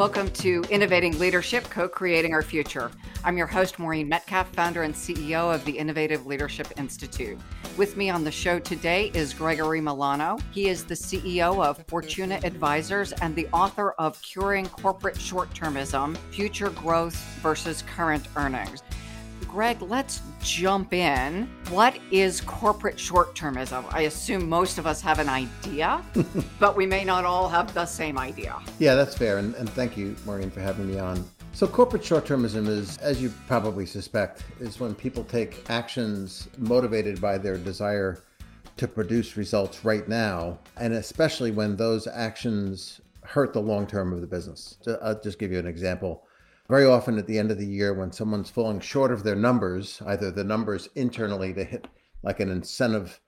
Welcome to Innovating Leadership, Co Creating Our Future. I'm your host, Maureen Metcalf, founder and CEO of the Innovative Leadership Institute. With me on the show today is Gregory Milano. He is the CEO of Fortuna Advisors and the author of Curing Corporate Short Termism Future Growth versus Current Earnings. Greg, let's jump in. What is corporate short termism? I assume most of us have an idea, but we may not all have the same idea. Yeah, that's fair. And, and thank you, Maureen, for having me on. So, corporate short termism is, as you probably suspect, is when people take actions motivated by their desire to produce results right now, and especially when those actions hurt the long term of the business. So I'll just give you an example. Very often at the end of the year, when someone's falling short of their numbers, either the numbers internally to hit like an incentive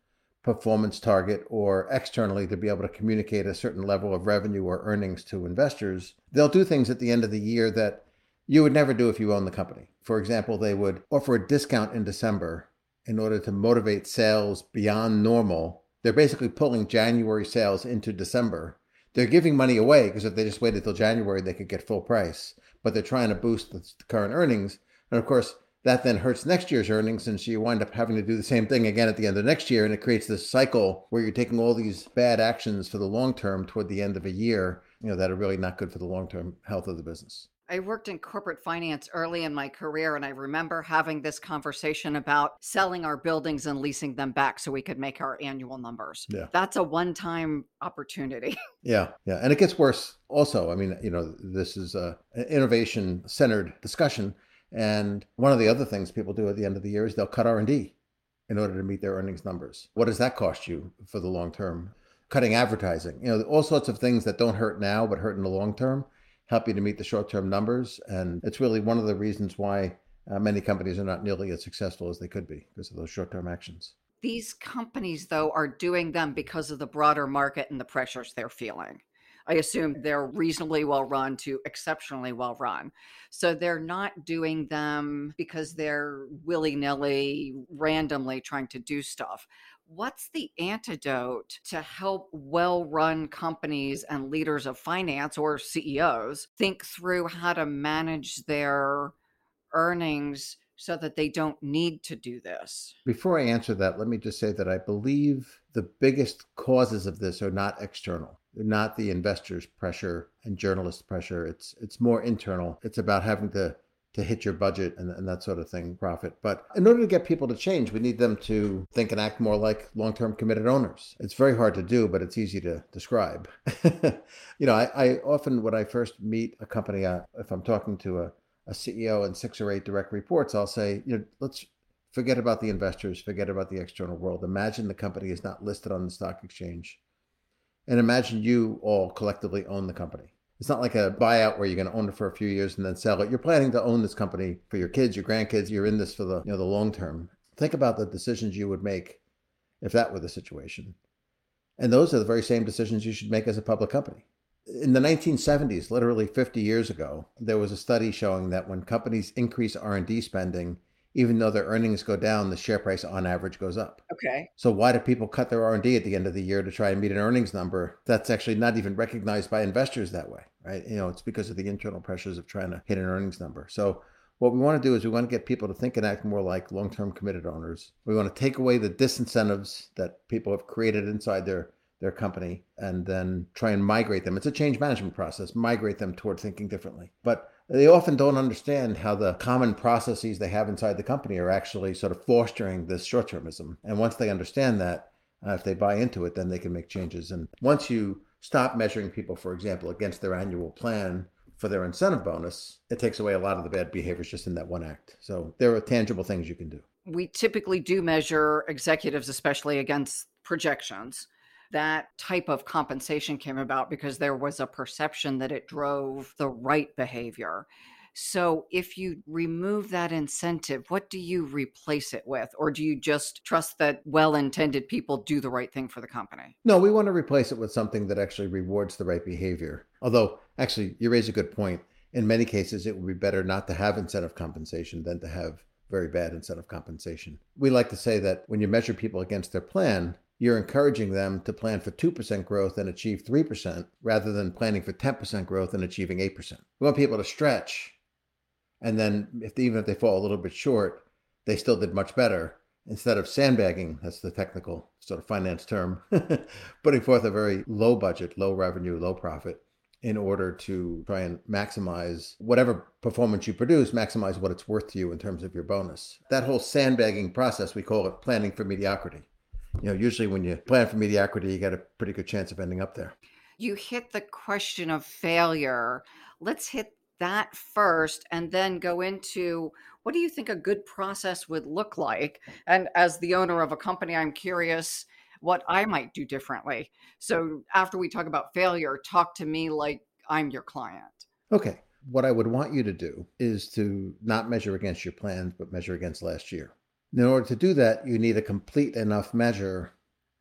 performance target or externally to be able to communicate a certain level of revenue or earnings to investors, they'll do things at the end of the year that you would never do if you own the company. For example, they would offer a discount in December in order to motivate sales beyond normal. They're basically pulling January sales into December. They're giving money away because if they just waited till January, they could get full price but they're trying to boost the current earnings. And of course, that then hurts next year's earnings. And so you wind up having to do the same thing again at the end of next year. And it creates this cycle where you're taking all these bad actions for the long term toward the end of a year, you know, that are really not good for the long term health of the business. I worked in corporate finance early in my career, and I remember having this conversation about selling our buildings and leasing them back so we could make our annual numbers. Yeah. That's a one time opportunity. yeah. Yeah. And it gets worse also. I mean, you know, this is a, an innovation centered discussion. And one of the other things people do at the end of the year is they'll cut R&D in order to meet their earnings numbers. What does that cost you for the long term? Cutting advertising, you know, all sorts of things that don't hurt now but hurt in the long term help you to meet the short term numbers. And it's really one of the reasons why uh, many companies are not nearly as successful as they could be because of those short term actions. These companies, though, are doing them because of the broader market and the pressures they're feeling. I assume they're reasonably well run to exceptionally well run. So they're not doing them because they're willy nilly, randomly trying to do stuff what's the antidote to help well run companies and leaders of finance or CEOs think through how to manage their earnings so that they don't need to do this? Before I answer that, let me just say that I believe the biggest causes of this are not external. They're not the investors' pressure and journalists' pressure. It's it's more internal. It's about having to to hit your budget and, and, that sort of thing, profit. But in order to get people to change, we need them to think and act more like long term committed owners. It's very hard to do, but it's easy to describe. you know, I, I, often, when I first meet a company, uh, if I'm talking to a, a CEO and six or eight direct reports, I'll say, you know, let's forget about the investors, forget about the external world. Imagine the company is not listed on the stock exchange. And imagine you all collectively own the company it's not like a buyout where you're going to own it for a few years and then sell it. You're planning to own this company for your kids, your grandkids. You're in this for the you know the long term. Think about the decisions you would make if that were the situation. And those are the very same decisions you should make as a public company. In the 1970s, literally 50 years ago, there was a study showing that when companies increase R&D spending, even though their earnings go down, the share price on average goes up. Okay. So why do people cut their R&D at the end of the year to try and meet an earnings number that's actually not even recognized by investors that way, right? You know, it's because of the internal pressures of trying to hit an earnings number. So what we want to do is we want to get people to think and act more like long-term committed owners. We want to take away the disincentives that people have created inside their their company and then try and migrate them. It's a change management process, migrate them toward thinking differently. But they often don't understand how the common processes they have inside the company are actually sort of fostering this short termism. And once they understand that, uh, if they buy into it, then they can make changes. And once you stop measuring people, for example, against their annual plan for their incentive bonus, it takes away a lot of the bad behaviors just in that one act. So there are tangible things you can do. We typically do measure executives, especially against projections that type of compensation came about because there was a perception that it drove the right behavior. So, if you remove that incentive, what do you replace it with? Or do you just trust that well intended people do the right thing for the company? No, we want to replace it with something that actually rewards the right behavior. Although, actually, you raise a good point. In many cases, it would be better not to have incentive compensation than to have very bad incentive compensation. We like to say that when you measure people against their plan, you're encouraging them to plan for 2% growth and achieve 3% rather than planning for 10% growth and achieving 8%. We want people to stretch. And then, if even if they fall a little bit short, they still did much better instead of sandbagging, that's the technical sort of finance term, putting forth a very low budget, low revenue, low profit in order to try and maximize whatever performance you produce, maximize what it's worth to you in terms of your bonus. That whole sandbagging process, we call it planning for mediocrity. You know, usually when you plan for mediocrity, you got a pretty good chance of ending up there. You hit the question of failure. Let's hit that first and then go into what do you think a good process would look like? And as the owner of a company, I'm curious what I might do differently. So after we talk about failure, talk to me like I'm your client. Okay. What I would want you to do is to not measure against your plans, but measure against last year. In order to do that, you need a complete enough measure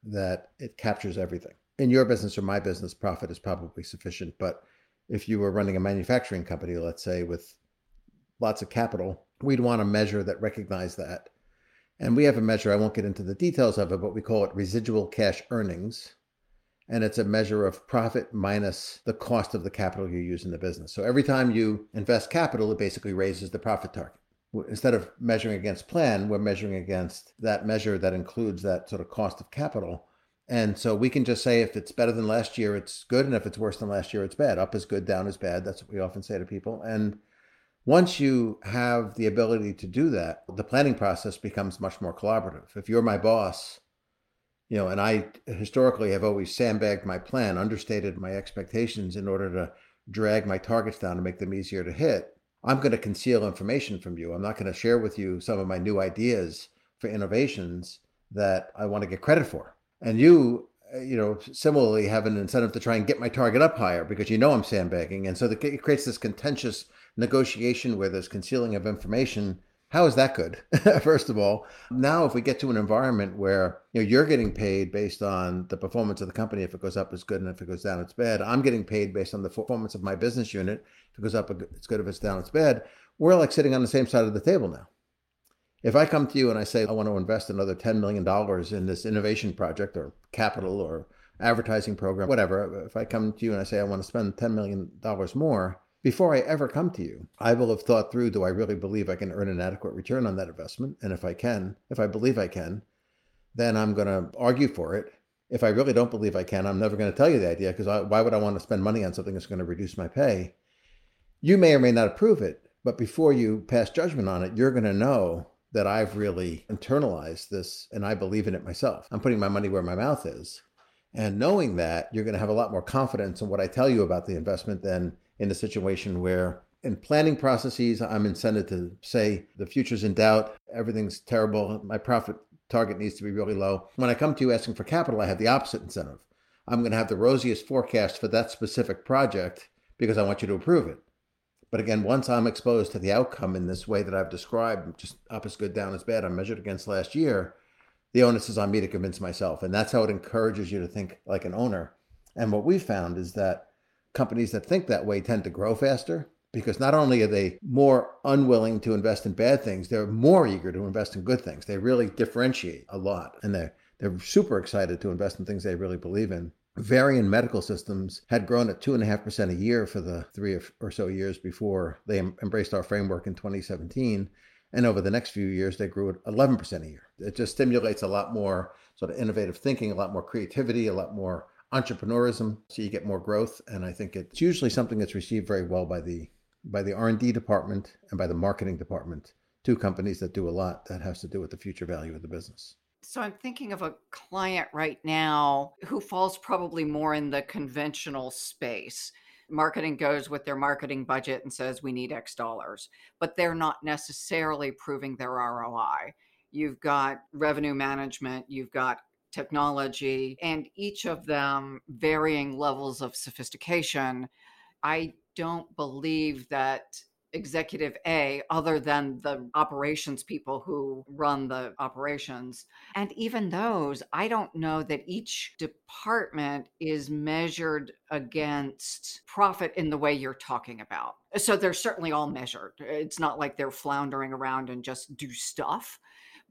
that it captures everything. In your business or my business, profit is probably sufficient, but if you were running a manufacturing company, let's say, with lots of capital, we'd want a measure that recognized that. And we have a measure, I won't get into the details of it, but we call it residual cash earnings. And it's a measure of profit minus the cost of the capital you use in the business. So every time you invest capital, it basically raises the profit target. Instead of measuring against plan, we're measuring against that measure that includes that sort of cost of capital and so we can just say if it's better than last year, it's good. And if it's worse than last year, it's bad. Up is good, down is bad. That's what we often say to people. And once you have the ability to do that, the planning process becomes much more collaborative. If you're my boss, you know, and I historically have always sandbagged my plan, understated my expectations in order to drag my targets down to make them easier to hit. I'm going to conceal information from you. I'm not going to share with you some of my new ideas for innovations that I want to get credit for. And you uh, you know similarly have an incentive to try and get my target up higher because you know i'm sandbagging. And so the, it creates this contentious negotiation where there's concealing of information. How is that good? First of all now if we get to an environment where you know you're getting paid based on the performance of the company if it goes up it's good and if it goes down it's bad. I'm getting paid based on the performance of my business unit if it goes up it's good if it's down it's bad we're like sitting on the same side of the table now if I come to you and I say, I want to invest another $10 million in this innovation project or capital or advertising program, whatever, if I come to you and I say, I want to spend $10 million more, before I ever come to you, I will have thought through do I really believe I can earn an adequate return on that investment? And if I can, if I believe I can, then I'm going to argue for it. If I really don't believe I can, I'm never going to tell you the idea because why would I want to spend money on something that's going to reduce my pay? You may or may not approve it, but before you pass judgment on it, you're going to know that I've really internalized this and I believe in it myself. I'm putting my money where my mouth is. And knowing that, you're going to have a lot more confidence in what I tell you about the investment than in a situation where in planning processes, I'm incented to say the future's in doubt, everything's terrible, my profit target needs to be really low. When I come to you asking for capital, I have the opposite incentive. I'm going to have the rosiest forecast for that specific project because I want you to approve it. But again, once I'm exposed to the outcome in this way that I've described, just up is good, down is bad, I'm measured against last year, the onus is on me to convince myself. And that's how it encourages you to think like an owner. And what we found is that companies that think that way tend to grow faster because not only are they more unwilling to invest in bad things, they're more eager to invest in good things. They really differentiate a lot and they're, they're super excited to invest in things they really believe in. Varian medical systems had grown at 2.5% a year for the three or so years before they embraced our framework in 2017. And over the next few years, they grew at 11% a year. It just stimulates a lot more sort of innovative thinking, a lot more creativity, a lot more entrepreneurism. So you get more growth. And I think it's usually something that's received very well by the by the R&D department and by the marketing department, two companies that do a lot that has to do with the future value of the business. So I'm thinking of a client right now who falls probably more in the conventional space. Marketing goes with their marketing budget and says we need X dollars, but they're not necessarily proving their ROI. You've got revenue management, you've got technology, and each of them varying levels of sophistication. I don't believe that executive A other than the operations people who run the operations. And even those, I don't know that each department is measured against profit in the way you're talking about. So they're certainly all measured. It's not like they're floundering around and just do stuff.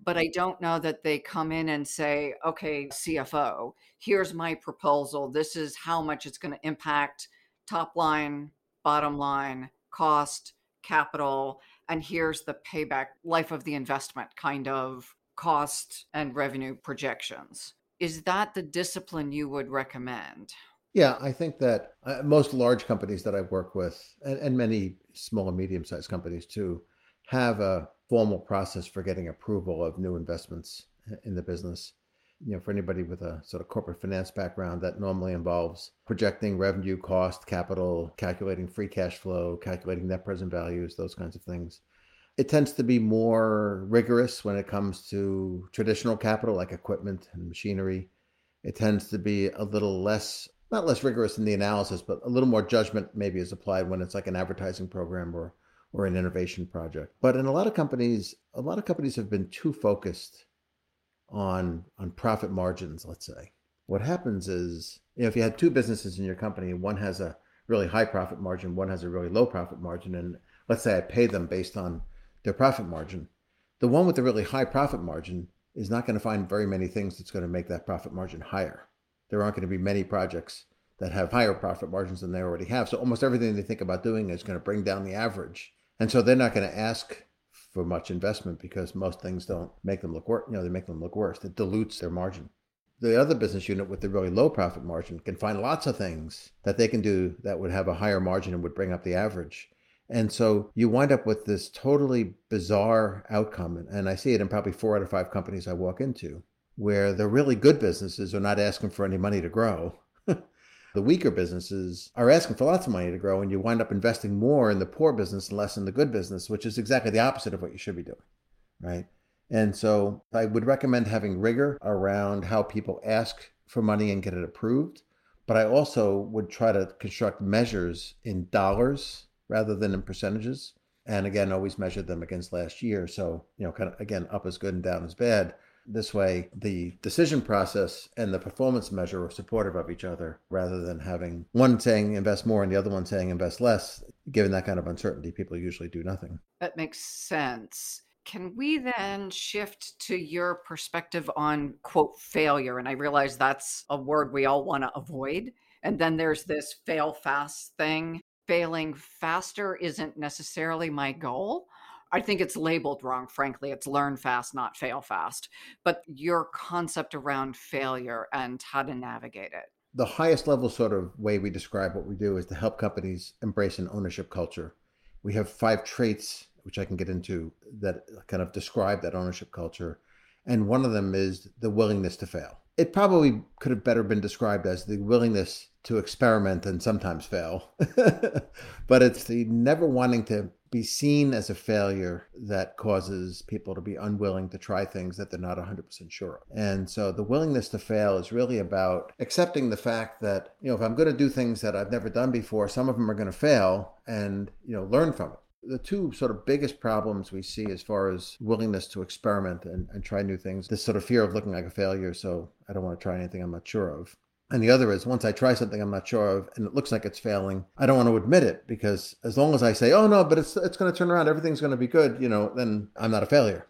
but I don't know that they come in and say, okay, CFO, here's my proposal. This is how much it's going to impact top line, bottom line, cost, capital, and here's the payback life of the investment kind of cost and revenue projections. Is that the discipline you would recommend? Yeah, I think that uh, most large companies that I work with, and, and many small and medium sized companies too, have a formal process for getting approval of new investments in the business. You know, for anybody with a sort of corporate finance background, that normally involves projecting revenue, cost, capital, calculating free cash flow, calculating net present values, those kinds of things. It tends to be more rigorous when it comes to traditional capital like equipment and machinery. It tends to be a little less not less rigorous in the analysis, but a little more judgment maybe is applied when it's like an advertising program or or an innovation project. But in a lot of companies, a lot of companies have been too focused on on profit margins, let's say. What happens is, you know, if you had two businesses in your company, one has a really high profit margin, one has a really low profit margin, and let's say I pay them based on their profit margin, the one with the really high profit margin is not going to find very many things that's going to make that profit margin higher there aren't going to be many projects that have higher profit margins than they already have. So almost everything they think about doing is going to bring down the average. And so they're not going to ask for much investment because most things don't make them look worse. You know, they make them look worse. It dilutes their margin. The other business unit with the really low profit margin can find lots of things that they can do that would have a higher margin and would bring up the average. And so you wind up with this totally bizarre outcome. And I see it in probably four out of five companies I walk into where the really good businesses are not asking for any money to grow. The weaker businesses are asking for lots of money to grow, and you wind up investing more in the poor business and less in the good business, which is exactly the opposite of what you should be doing, right? And so I would recommend having rigor around how people ask for money and get it approved. But I also would try to construct measures in dollars rather than in percentages. And again, always measure them against last year. So, you know, kind of again, up is good and down is bad this way, the decision process and the performance measure are supportive of each other rather than having one saying invest more and the other one saying invest less. Given that kind of uncertainty, people usually do nothing. That makes sense. Can we then shift to your perspective on quote failure? And I realize that's a word we all want to avoid. And then there's this fail fast thing. Failing faster isn't necessarily my goal. I think it's labeled wrong, frankly. It's learn fast, not fail fast. But your concept around failure and how to navigate it. The highest level sort of way we describe what we do is to help companies embrace an ownership culture. We have five traits, which I can get into, that kind of describe that ownership culture. And one of them is the willingness to fail. It probably could have better been described as the willingness to experiment and sometimes fail. but it's the never wanting to be seen as a failure that causes people to be unwilling to try things that they're not 100% sure of. And so the willingness to fail is really about accepting the fact that, you know, if I'm going to do things that I've never done before, some of them are going to fail and, you know, learn from it. The two sort of biggest problems we see as far as willingness to experiment and, and try new things, this sort of fear of looking like a failure. So I don't want to try anything I'm not sure of. And the other is once I try something I'm not sure of and it looks like it's failing, I don't want to admit it because as long as I say, "Oh no, but it's it's going to turn around, everything's going to be good," you know, then I'm not a failure.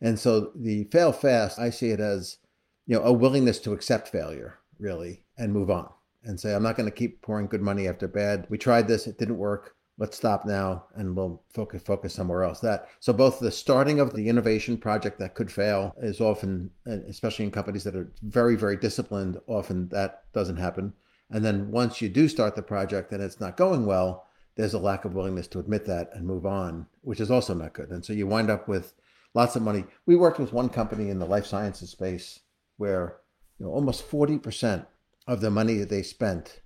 And so the fail fast, I see it as, you know, a willingness to accept failure, really, and move on and say, I'm not going to keep pouring good money after bad. We tried this, it didn't work let's stop now and we'll focus focus somewhere else. That so both the starting of the innovation project that could fail is often especially in companies that are very very disciplined often that doesn't happen. And then once you do start the project and it's not going well there's a lack of willingness to admit that and move on which is also not good. And so you wind up with lots of money. We worked with one company in the life sciences space where you know almost 40% of the money that they spent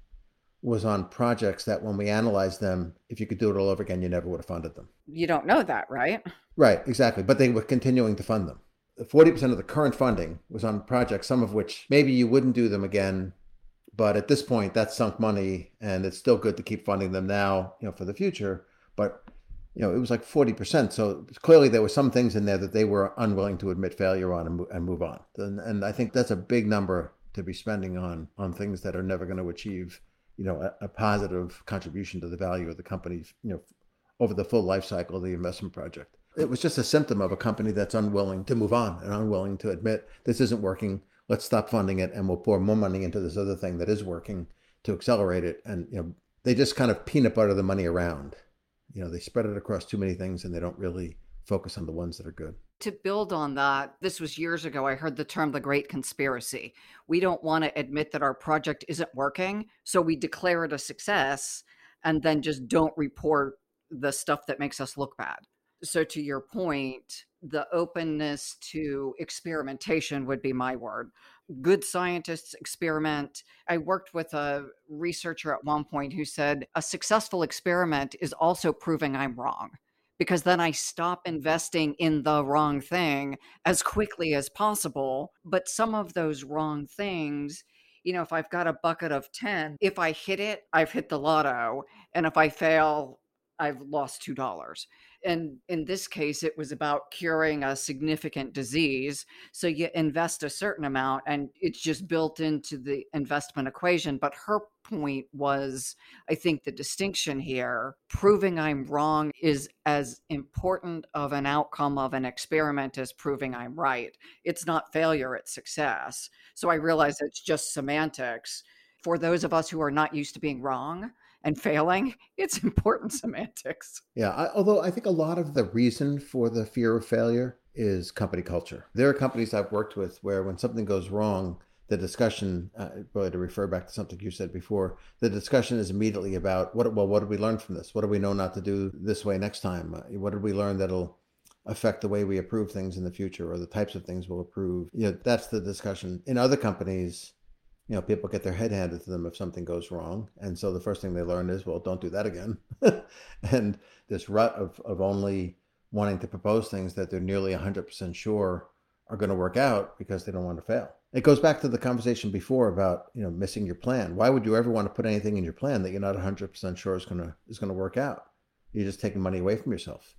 was on projects that when we analyzed them, if you could do it all over again, you never would have funded them. You don't know that, right? Right, exactly. But they were continuing to fund them. 40% of the current funding was on projects, some of which maybe you wouldn't do them again. But at this point, that's sunk money, and it's still good to keep funding them now, you know, for the future. But you know, it was like 40%. So clearly there were some things in there that they were unwilling to admit failure on and, and move on. And, and I think that's a big number to be spending on on things that are never going to achieve you know, a, a, positive contribution to the value of the company, you know, over the full life cycle of the investment project. It was just a symptom of a company that's unwilling to move on and unwilling to admit this isn't working. Let's stop funding it and we'll pour more money into this other thing that is working to accelerate it. And you know, they just kind of peanut butter the money around. You know, they spread it across too many things and they don't really focus on the ones that are good. To build on that, this was years ago. I heard the term the great conspiracy. We don't want to admit that our project isn't working, so we declare it a success and then just don't report the stuff that makes us look bad. So, to your point, the openness to experimentation would be my word. Good scientists experiment. I worked with a researcher at one point who said a successful experiment is also proving I'm wrong because then I stop investing in the wrong thing as quickly as possible. But some of those wrong things, you know, if I've got a bucket of 10, if I hit it, I've hit the lotto. And if I fail, I've lost $2 and in this case it was about curing a significant disease so you invest a certain amount and it's just built into the investment equation but her point was i think the distinction here proving i'm wrong is as important of an outcome of an experiment as proving i'm right it's not failure it's success so i realize it's just semantics for those of us who are not used to being wrong and failing, it's important semantics. Yeah. I, although I think a lot of the reason for the fear of failure is company culture. There are companies I've worked with where when something goes wrong, the discussion, uh, really to refer back to something you said before, the discussion is immediately about what, well, what did we learn from this? What do we know not to do this way next time? Uh, what did we learn that'll affect the way we approve things in the future or the types of things we'll approve? You know, that's the discussion. In other companies, you know, people get their head handed to them if something goes wrong. And so the first thing they learn is, well, don't do that again. and this rut of, of only wanting to propose things that they're nearly 100% sure are going to work out because they don't want to fail. It goes back to the conversation before about, you know, missing your plan. Why would you ever want to put anything in your plan that you're not 100% sure is going to is to work out? You're just taking money away from yourself.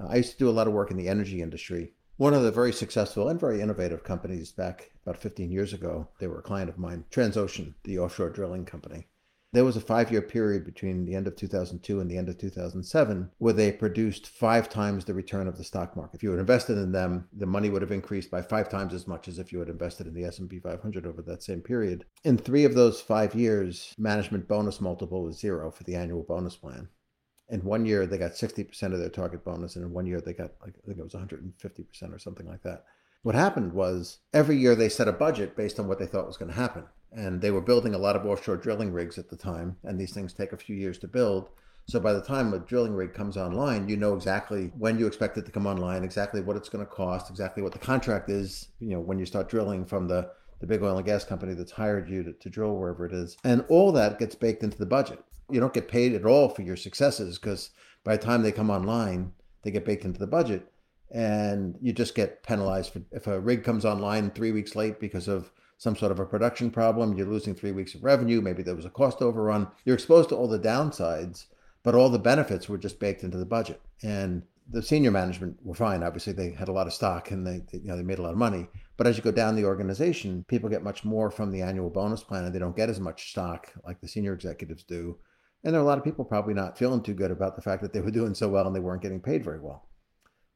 Uh, I used to do a lot of work in the energy industry one of the very successful and very innovative companies back about 15 years ago, they were a client of mine, Transocean, the offshore drilling company. There was a five year period between the end of 2002 and the end of 2007 where they produced five times the return of the stock market. If you had invested in them, the money would have increased by five times as much as if you had invested in the S&P 500 over that same period. In three of those five years, management bonus multiple was zero for the annual bonus plan in one year they got 60% of their target bonus and in one year they got like i think it was 150% or something like that what happened was every year they set a budget based on what they thought was going to happen and they were building a lot of offshore drilling rigs at the time and these things take a few years to build. So by the time a drilling rig comes online you know exactly when you expect it to come online exactly what it's going to cost exactly what the contract is you know when you start drilling from the the big oil and gas company that's hired you to, to drill wherever it is. And all that gets baked into the budget. You don't get paid at all for your successes because by the time they come online, they get baked into the budget, and you just get penalized for if a rig comes online three weeks late because of some sort of a production problem. You're losing three weeks of revenue. Maybe there was a cost overrun. You're exposed to all the downsides, but all the benefits were just baked into the budget. And the senior management were fine. Obviously, they had a lot of stock and they, you know they made a lot of money. But as you go down the organization, people get much more from the annual bonus plan, and they don't get as much stock like the senior executives do. And there are a lot of people probably not feeling too good about the fact that they were doing so well and they weren't getting paid very well.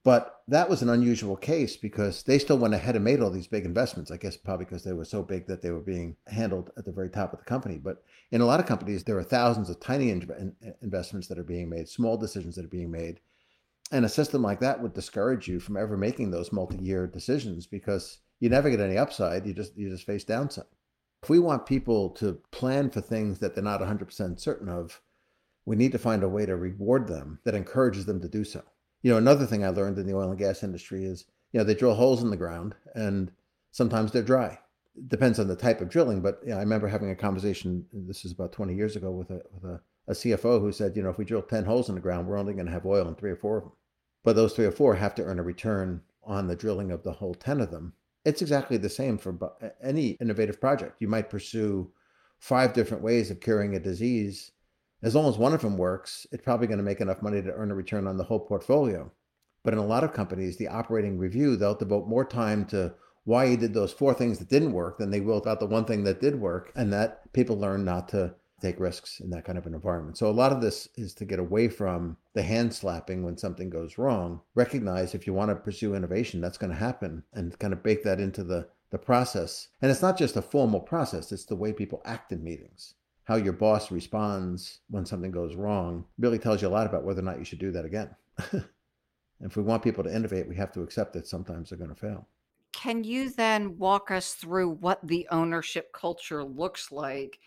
But that was an unusual case because they still went ahead and made all these big investments. I guess probably because they were so big that they were being handled at the very top of the company. But in a lot of companies, there are thousands of tiny in- investments that are being made, small decisions that are being made. And a system like that would discourage you from ever making those multi-year decisions because you never get any upside. You just you just face downside. If we want people to plan for things that they're not 100% certain of, we need to find a way to reward them that encourages them to do so. You know, another thing I learned in the oil and gas industry is, you know, they drill holes in the ground and sometimes they're dry. It depends on the type of drilling, but you know, I remember having a conversation, this is about 20 years ago, with a, with a, a CFO who said, you know, if we drill 10 holes in the ground, we're only going to have oil in three or four of them. But those three or four have to earn a return on the drilling of the whole 10 of them. It's exactly the same for any innovative project. You might pursue five different ways of curing a disease. As long as one of them works, it's probably going to make enough money to earn a return on the whole portfolio. But in a lot of companies, the operating review, they'll devote more time to why you did those four things that didn't work than they will about the one thing that did work. And that people learn not to take risks in that kind of an environment. So a lot of this is to get away from the hand slapping when something goes wrong. Recognize if you want to pursue innovation, that's going to happen and kind of bake that into the the process. And it's not just a formal process, it's the way people act in meetings. How your boss responds when something goes wrong really tells you a lot about whether or not you should do that again. if we want people to innovate, we have to accept that sometimes they're going to fail. Can you then walk us through what the ownership culture looks like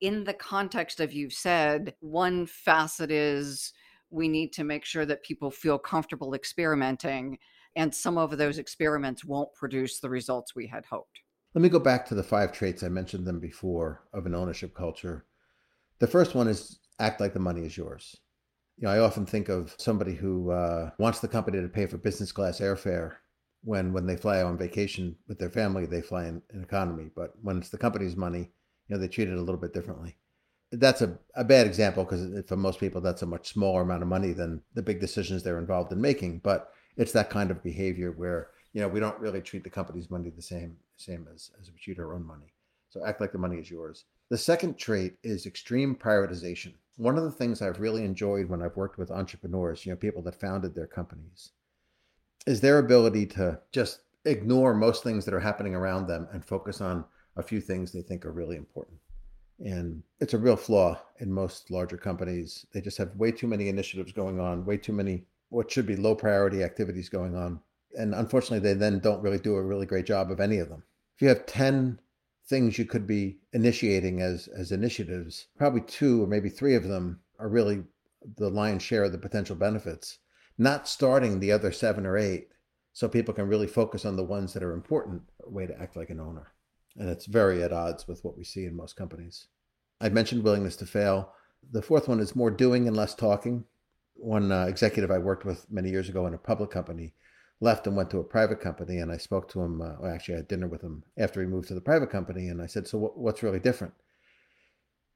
in the context of you've said one facet is we need to make sure that people feel comfortable experimenting and some of those experiments won't produce the results we had hoped. Let me go back to the five traits I mentioned them before of an ownership culture. The first one is act like the money is yours. You know, I often think of somebody who uh, wants the company to pay for business class airfare when when they fly on vacation with their family, they fly in, in economy. But when it's the company's money, you know, they treat it a little bit differently. That's a, a bad example because for most people, that's a much smaller amount of money than the big decisions they're involved in making. But it's that kind of behavior where you know we don't really treat the company's money the same same as as we treat our own money. So act like the money is yours. The second trait is extreme prioritization. One of the things I've really enjoyed when I've worked with entrepreneurs, you know, people that founded their companies, is their ability to just ignore most things that are happening around them and focus on a few things they think are really important. And it's a real flaw in most larger companies. They just have way too many initiatives going on, way too many what should be low priority activities going on. And unfortunately, they then don't really do a really great job of any of them. If you have 10 things you could be initiating as, as initiatives, probably two or maybe three of them are really the lion's share of the potential benefits, not starting the other seven or eight so people can really focus on the ones that are important, way to act like an owner. And it's very at odds with what we see in most companies. I mentioned willingness to fail. The fourth one is more doing and less talking one uh, executive I worked with many years ago in a public company left and went to a private company. And I spoke to him. Uh, actually, I had dinner with him after he moved to the private company. And I said, "So what, what's really different?"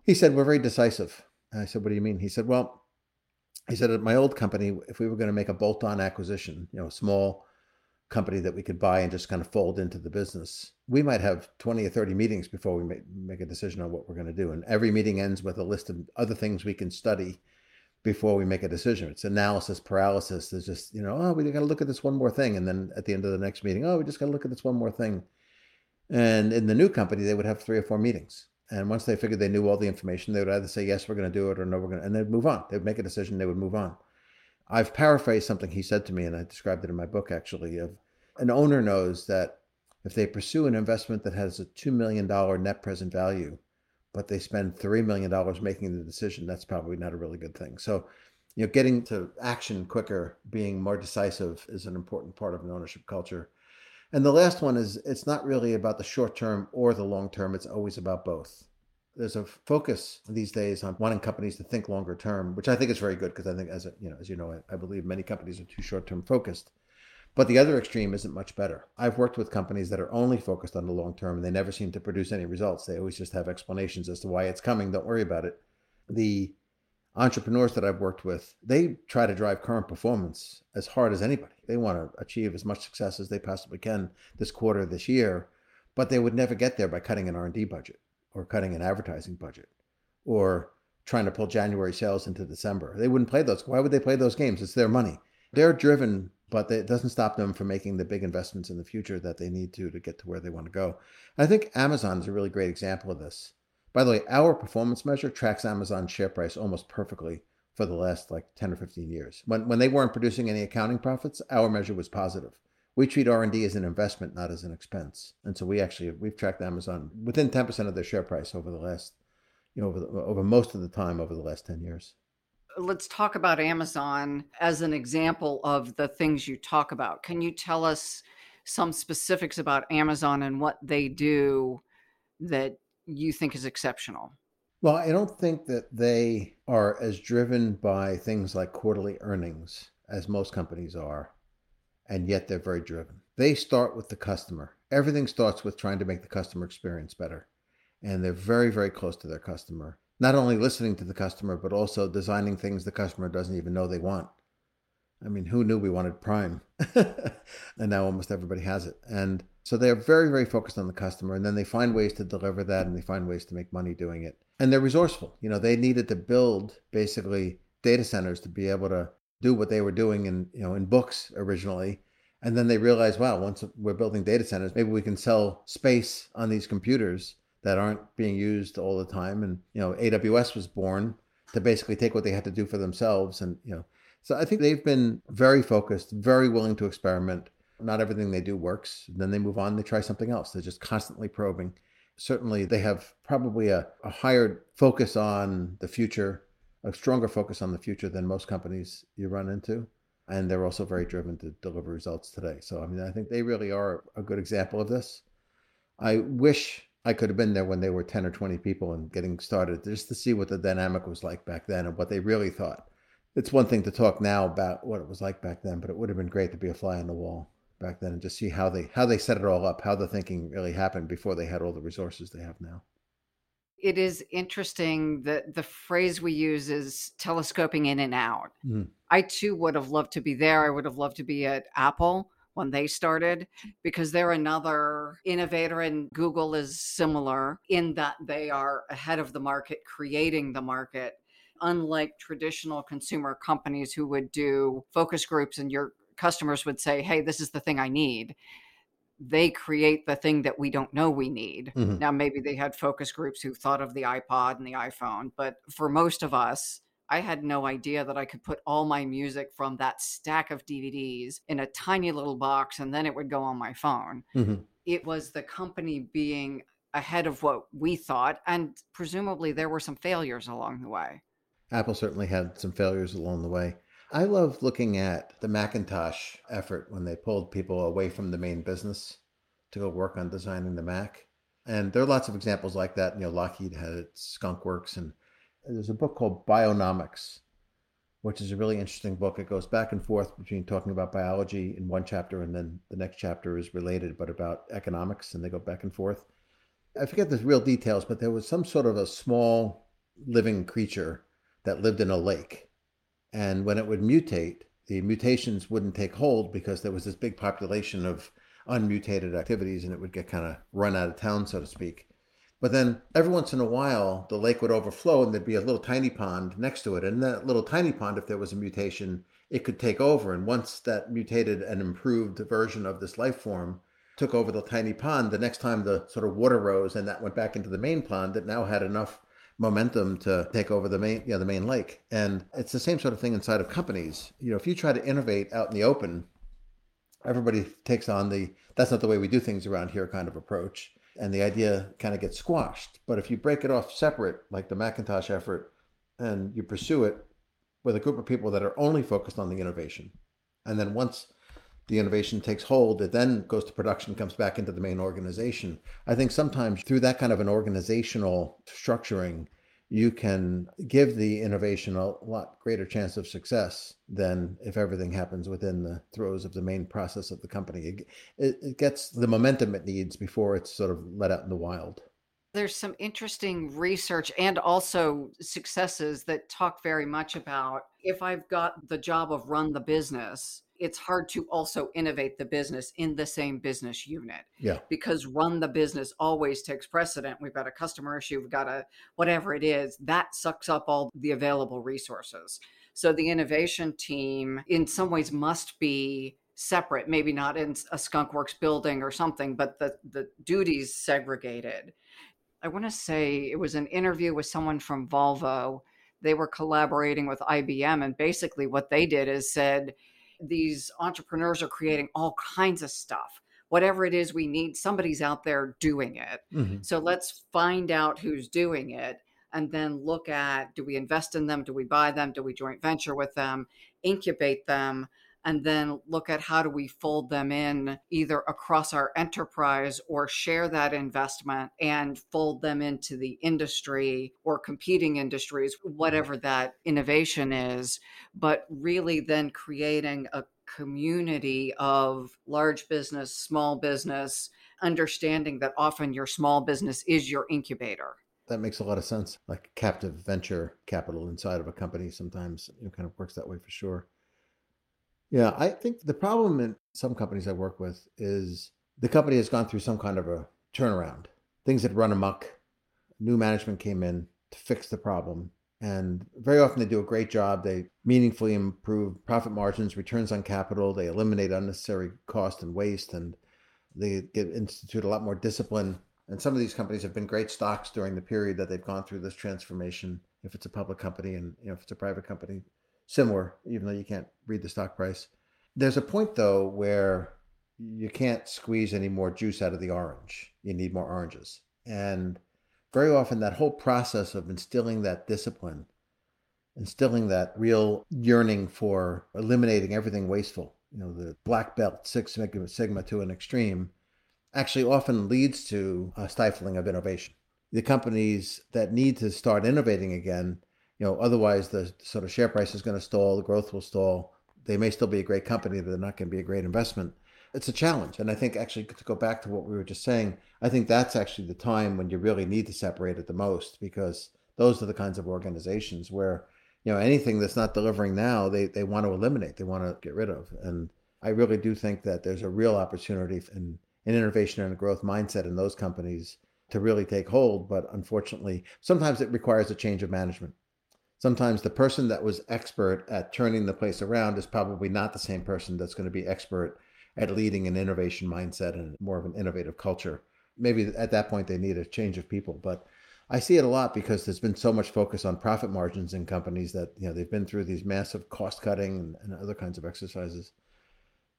He said, "We're very decisive." And I said, "What do you mean?" He said, "Well." He said at my old company, if we were going to make a bolt-on acquisition, you know, a small company that we could buy and just kind of fold into the business, we might have 20 or 30 meetings before we make a decision on what we're going to do. And every meeting ends with a list of other things we can study before we make a decision. It's analysis paralysis. There's just, you know, oh, we got to look at this one more thing. And then at the end of the next meeting, oh, we just got to look at this one more thing. And in the new company, they would have three or four meetings. And once they figured they knew all the information, they would either say, yes, we're going to do it or no, we're going to, and they'd move on. They'd make a decision, they would move on. I've paraphrased something he said to me, and I described it in my book actually. Of an owner knows that if they pursue an investment that has a $2 million net present value, but they spend $3 million making the decision, that's probably not a really good thing. So, you know, getting to action quicker, being more decisive is an important part of an ownership culture. And the last one is it's not really about the short term or the long term, it's always about both. There's a focus these days on wanting companies to think longer term, which I think is very good because I think, as a, you know, as you know, I, I believe many companies are too short term focused. But the other extreme isn't much better. I've worked with companies that are only focused on the long term and they never seem to produce any results. They always just have explanations as to why it's coming. Don't worry about it. The entrepreneurs that I've worked with, they try to drive current performance as hard as anybody. They want to achieve as much success as they possibly can this quarter, this year, but they would never get there by cutting an R&D budget or cutting an advertising budget or trying to pull January sales into December. They wouldn't play those. Why would they play those games? It's their money. They're driven but it doesn't stop them from making the big investments in the future that they need to to get to where they want to go. I think Amazon is a really great example of this. By the way, our performance measure tracks Amazon's share price almost perfectly for the last like 10 or 15 years. When when they weren't producing any accounting profits, our measure was positive. We treat R&D as an investment, not as an expense. And so we actually we've tracked Amazon within 10% of their share price over the last you know over, the, over most of the time over the last 10 years let's talk about Amazon as an example of the things you talk about. Can you tell us some specifics about Amazon and what they do that you think is exceptional? Well, I don't think that they are as driven by things like quarterly earnings as most companies are, and yet they're very driven. They start with the customer. Everything starts with trying to make the customer experience better. And they're very, very close to their customer not only listening to the customer, but also designing things the customer doesn't even know they want. I mean, who knew we wanted Prime? and now almost everybody has it. And so they're very, very focused on the customer. And then they find ways to deliver that and they find ways to make money doing it. and they're resourceful. You know, they needed to build basically data centers to be able to do what they were doing in you know in books originally and then they realized wow once we're building data centers maybe we can sell space on these computers that aren't being used all the time and you know aws was born to basically take what they had to do for themselves and you know so i think they've been very focused very willing to experiment not everything they do works then they move on they try something else they're just constantly probing certainly they have probably a, a higher focus on the future a stronger focus on the future than most companies you run into. And they're also very driven to deliver results today. So, I mean, I think they really are a good example of this. I wish I could have been there when they were 10 or 20 people and getting started just to see what the dynamic was like back then and what they really thought. It's one thing to talk now about what it was like back then, but it would have been great to be a fly on the wall back then and just see how they how they set it all up, how the thinking really happened before they had all the resources they have now. It is interesting that the phrase we use is telescoping in and out. Mm. I too would have loved to be there. I would have loved to be at Apple when they started because they're another innovator and Google is similar in that they are ahead of the market, creating the market. Unlike traditional consumer companies who would do focus groups and your customers would say, Hey, this is the thing I need they create the thing that we don't know we need. Mm-hmm. Now, maybe they had focus groups who thought of the iPod and the iPhone, but for most of us, I had no idea that I could put all my music from that stack of DVDs in a tiny little box and then it would go on my phone. Mm-hmm. It was the company being ahead of what we thought, and presumably there were some failures along the way. Apple certainly had some failures along the way. I love looking at the Macintosh effort when they pulled people away from the main business to go work on designing the Mac. And there are lots of examples like that. You know, Lockheed had it, Skunk Works, and there's a book called Bionomics, which is a really interesting book. It goes back and forth between talking about biology in one chapter and then the next chapter is related, but about economics, and they go back and forth. I forget the real details, but there was some sort of a small living creature that lived in a lake and when it would mutate, the mutations wouldn't take hold because there was this big population of unmutated activities and it would get kind of run out of town, so to speak. But then every once in a while, the lake would overflow and there'd be a little tiny pond next to it. And that little tiny pond, if there was a mutation, it could take over. And once that mutated and improved version of this life form took over the tiny pond, the next time the sort of water rose and that went back into the main pond, it now had enough momentum to take over the main, you know, the main lake. And it's the same sort of thing inside of companies. You know, if you try to innovate out in the open, everybody takes on the that's not the way we do things around here kind of approach. And the idea kind of gets squashed. But if you break it off separate, like the Macintosh effort, and you pursue it with a group of people that are only focused on the innovation, and then once the innovation takes hold, it then goes to production, comes back into the main organization. I think sometimes through that kind of an organizational structuring, you can give the innovation a lot greater chance of success than if everything happens within the throes of the main process of the company. It, it, gets the momentum it needs before it's sort of let out in the wild. There's some interesting research and also successes that talk very much about if I've got the job of run the business, it's hard to also innovate the business in the same business unit. Yeah. Because run the business always takes precedent. We've got a customer issue, we've got a whatever it is, that sucks up all the available resources. So the innovation team in some ways must be separate, maybe not in a skunkworks building or something, but the the duties segregated. I want to say it was an interview with someone from Volvo. They were collaborating with IBM and basically what they did is said these entrepreneurs are creating all kinds of stuff. Whatever it is we need somebody's out there doing it. Mm-hmm. so let's find out who's doing it and then look at do we invest in them? Do we buy them? Do we joint venture with them? Incubate them and then look at how do we fold them in either across our enterprise or share that investment and fold them into the industry or competing industries, whatever that innovation is, but really then creating a community of large business, small business, understanding that often your small business is your incubator. That makes a lot of sense. Like captive venture capital inside of a company sometimes it kind of works that way for sure. Yeah, I think the problem in some companies I work with is the company has gone through some kind of a turnaround. Things had run amok. New management came in. to fix the problem. And very often they do a great job. They meaningfully improve profit margins, returns on capital. They eliminate unnecessary cost and waste, and they get institute a lot more discipline. And some of these companies have been great stocks during the period that they've gone through this transformation. If it's a public company, and you know, if it's a private company, similar, even though you can't read the stock price. There's a point though where you can't squeeze any more juice out of the orange. You need more oranges. And very often that whole process of instilling that discipline, instilling that real yearning for eliminating everything wasteful, you know, the black belt, Six Sigma, to an extreme, actually often leads to a stifling of innovation. The companies that need to start innovating again, you know, otherwise the sort of share price is going to stall, the growth will stall. They may still be a great company, but they're not going to be a great investment it's a challenge. And I think actually to go back to what we were just saying, I think that's actually the time when you really need to separate it the most because those are the kinds of organizations where, you know, anything that's not delivering now, they, they want to eliminate, they want to get rid of. And I really do think that there's a real opportunity in, in innovation and a growth mindset in those companies to really take hold. But unfortunately, sometimes it requires a change of management. Sometimes the person that was expert at turning the place around is probably not the same person that's going to be expert at leading an innovation mindset and more of an innovative culture. Maybe at that point they need a change of people, but I see it a lot because there's been so much focus on profit margins in companies that you know they've been through these massive cost cutting and, and other kinds of exercises,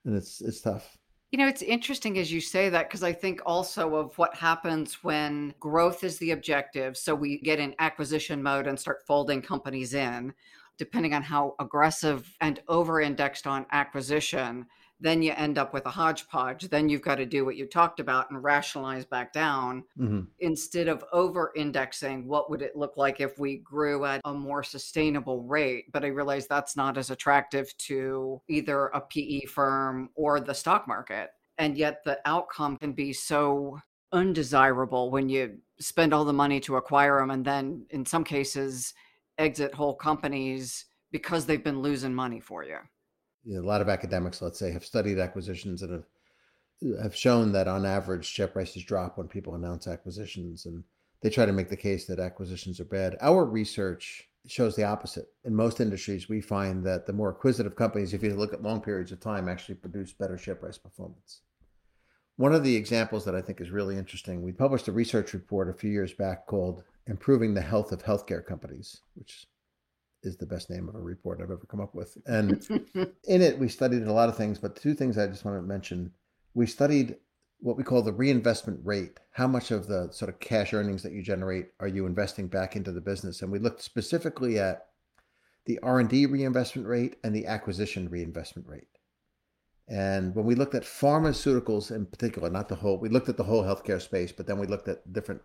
and it's it's tough. You know, it's interesting as you say that because I think also of what happens when growth is the objective. So we get in acquisition mode and start folding companies in, depending on how aggressive and over indexed on acquisition then you end up with a hodgepodge. Then you've got to do what you talked about and rationalize back down mm-hmm. instead of over indexing. What would it look like if we grew at a more sustainable rate? But I realize that's not as attractive to either a PE firm or the stock market. And yet the outcome can be so undesirable when you spend all the money to acquire them and then in some cases exit whole companies because they've been losing money for you a lot of academics, let's say, have studied acquisitions and have have shown that on average share prices drop when people announce acquisitions and they try to make the case that acquisitions are bad. Our research shows the opposite. In most industries, we find that the more acquisitive companies, if you look at long periods of time, actually produce better share price performance. One of the examples that I think is really interesting, we published a research report a few years back called Improving the Health of Healthcare Companies, which is the best name of a report I've ever come up with. And in it, we studied a lot of things, but two things I just want to mention. We studied what we call the reinvestment rate. How much of the sort of cash earnings that you generate are you investing back into the business? And we looked specifically at the R&D reinvestment rate and the acquisition reinvestment rate. And when we looked at pharmaceuticals in particular, not the whole, we looked at the whole healthcare space, but then we looked at different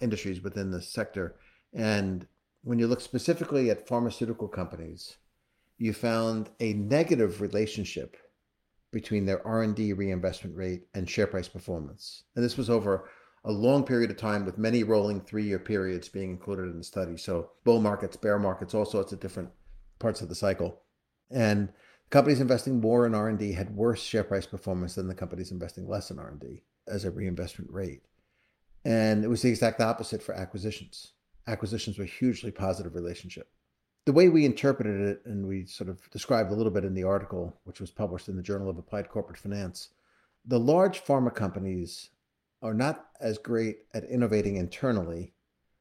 industries within the sector. And when you look specifically at pharmaceutical companies, you found a negative relationship between their R&D reinvestment rate and share price performance. And this was over a long period of time with many rolling three-year periods being included in the study. So bull markets, bear markets, all sorts of different parts of the cycle. And companies investing more in R&D had worse share price performance than the companies investing less in R&D as a reinvestment rate. And it was the exact opposite for acquisitions acquisitions were hugely positive relationship. The way we interpreted it, and we sort of described a little bit in the article, which was published in the Journal of Applied Corporate Finance, the large pharma companies are not as great at innovating internally.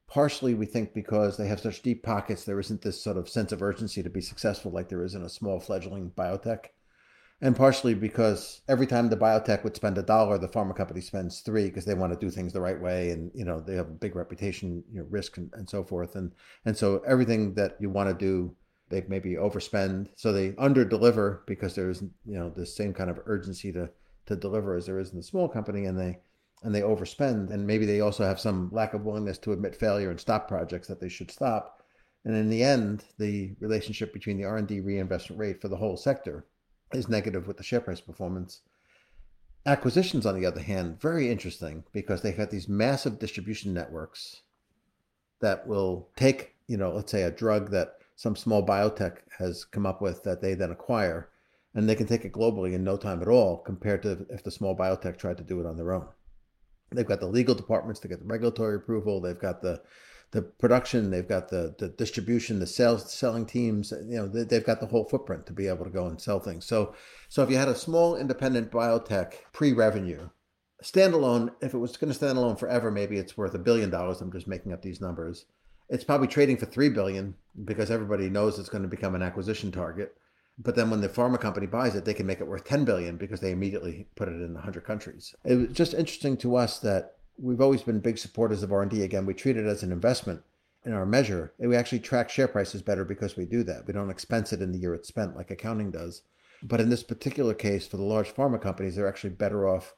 Partially, we think because they have such deep pockets, there isn't this sort of sense of urgency to be successful like there is in a small fledgling biotech and partially because every time the biotech would spend a dollar, the pharma company spends three because they want to do things the right way, and you know they have a big reputation, you know, risk and, and so forth, and and so everything that you want to do, they maybe overspend, so they under deliver because there's you know the same kind of urgency to to deliver as there is in the small company, and they and they overspend, and maybe they also have some lack of willingness to admit failure and stop projects that they should stop, and in the end, the relationship between the R and D reinvestment rate for the whole sector is negative with the share price performance. Acquisitions, on the other hand, very interesting because they have these massive distribution networks that will take, you know, let's say a drug that some small biotech has come up with that they then acquire, and they can take it globally in no time at all compared to if the small biotech tried to do it on their own. They've got the legal departments to get the regulatory approval. They've got the the production, they've got the the distribution, the sales selling teams. You know, they, have got the whole footprint to be able to go and sell things. So, so if you had a small independent biotech pre-revenue, standalone, if it was going to stand alone forever, maybe it's worth a billion dollars. I'm just making up these numbers. It's probably trading for three billion because everybody knows it's going to become an acquisition target. But then when the pharma company buys it, they can make it worth 10 billion because they immediately put it in 100 countries. It was just interesting to us that we've always been big supporters of R&D. Again, we treat it as an investment in our measure. And we actually track share prices better because we do that. We don't expense it in the year it's spent like accounting does. But in this particular case, for the large pharma companies, they're actually better off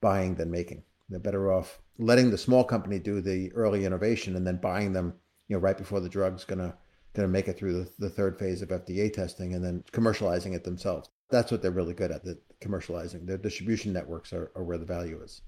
buying than making. They're better off letting the small company do the early innovation and then buying them, you know, right before the drug's gonna gonna make it through the, the third phase of FDA testing and then commercializing it themselves. That's what they're really good at, the commercializing. Their distribution networks are, are where the value is.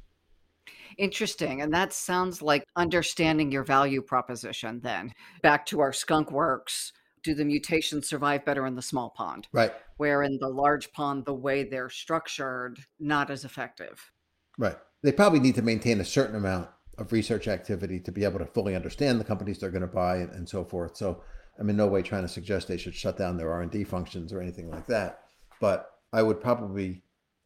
Interesting. And that sounds like understanding your value proposition then. Back to our skunk works. Do the mutations survive better in the small pond? Right. Where in the large pond, the way they're structured, not as effective. Right. They probably need to maintain a certain amount of research activity to be able to fully understand the companies they're going to buy and, and so forth. So I'm in no way trying to suggest they should shut down their R&D functions or anything like that. But I would probably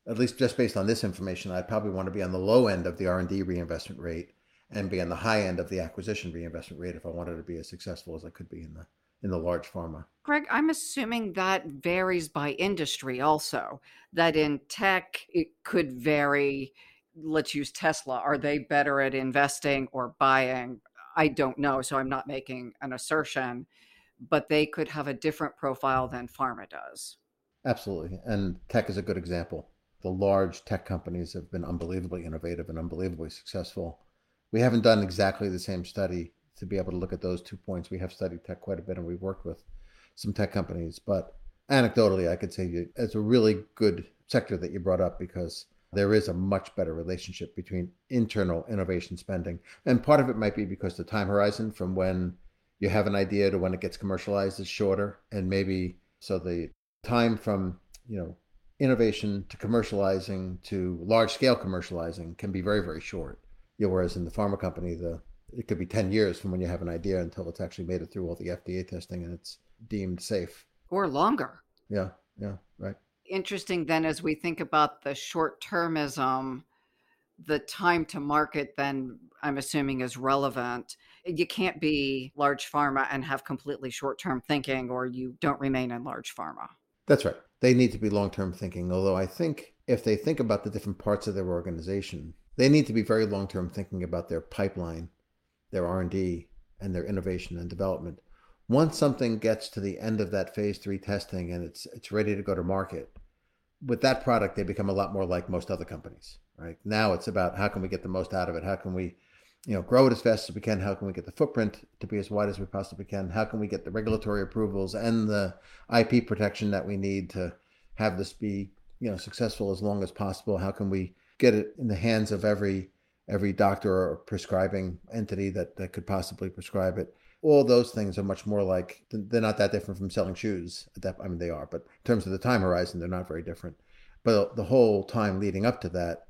at least just based on this information, I'd probably want to be on the low end of the R&D reinvestment rate and be on the high end of the acquisition reinvestment rate if I wanted to be as successful as I could be in the in the large pharma. Greg, I'm assuming that varies by industry also. That in tech it could vary. Let's use Tesla. Are they better at investing or buying? I don't know, so I'm not making an assertion, but they could have a different profile than pharma does. Absolutely. And tech is a good example the large tech companies have been unbelievably innovative and unbelievably successful. We haven't done exactly the same study to be able to look at those two points. We have studied tech quite a bit and we've worked with some tech companies, but anecdotally, I could say it's a really good sector that you brought up because there is a much better relationship between internal innovation spending. And part of it might be because the time horizon from when you have an idea to when it gets commercialized is shorter. And maybe so the time from, you know, innovation to commercializing to large scale commercializing can be very very short. You know, whereas in the pharma company, the it could be ten years from when you have an idea until it's actually made it through all the FDA testing and it's deemed safe. Or longer. Yeah, yeah, right. Interesting. Then, as we think about the short termism, the time to market then I'm assuming is relevant. You can't be large pharma and have completely short term thinking, or you don't remain in large pharma. That's right they need to be long term thinking. Although I think if they think about the different parts of their organization, they need to be very long term thinking about their pipeline, their R and D, and their innovation and development. Once something gets to the end of that phase three testing and it's it's ready to go to market, with that product they become a lot more like most other companies. Right now, it's about how can we get the most out of it? How can we you know, grow it as fast as we can. How can we get the footprint to be as wide as we possibly can? How can we get the regulatory approvals and the IP protection that we need to have this be, you know, successful as long as possible? How can we get it in the hands of every every doctor or prescribing entity that, that could possibly prescribe it? All those things are much more like they're not that different from selling shoes. That I mean, they are, but in terms of the time horizon, they're not very different. But the whole time leading up to that,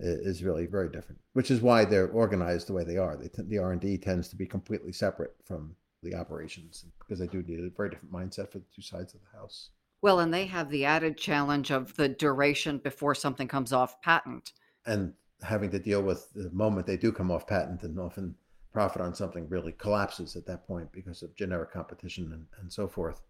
is really very different, which is why they're organized the way they are. They t- the R and D tends to be completely separate from the operations because they do need a very different mindset for the two sides of the house. Well, and they have the added challenge of the duration before something comes off patent, and having to deal with the moment they do come off patent, and often profit on something really collapses at that point because of generic competition and, and so forth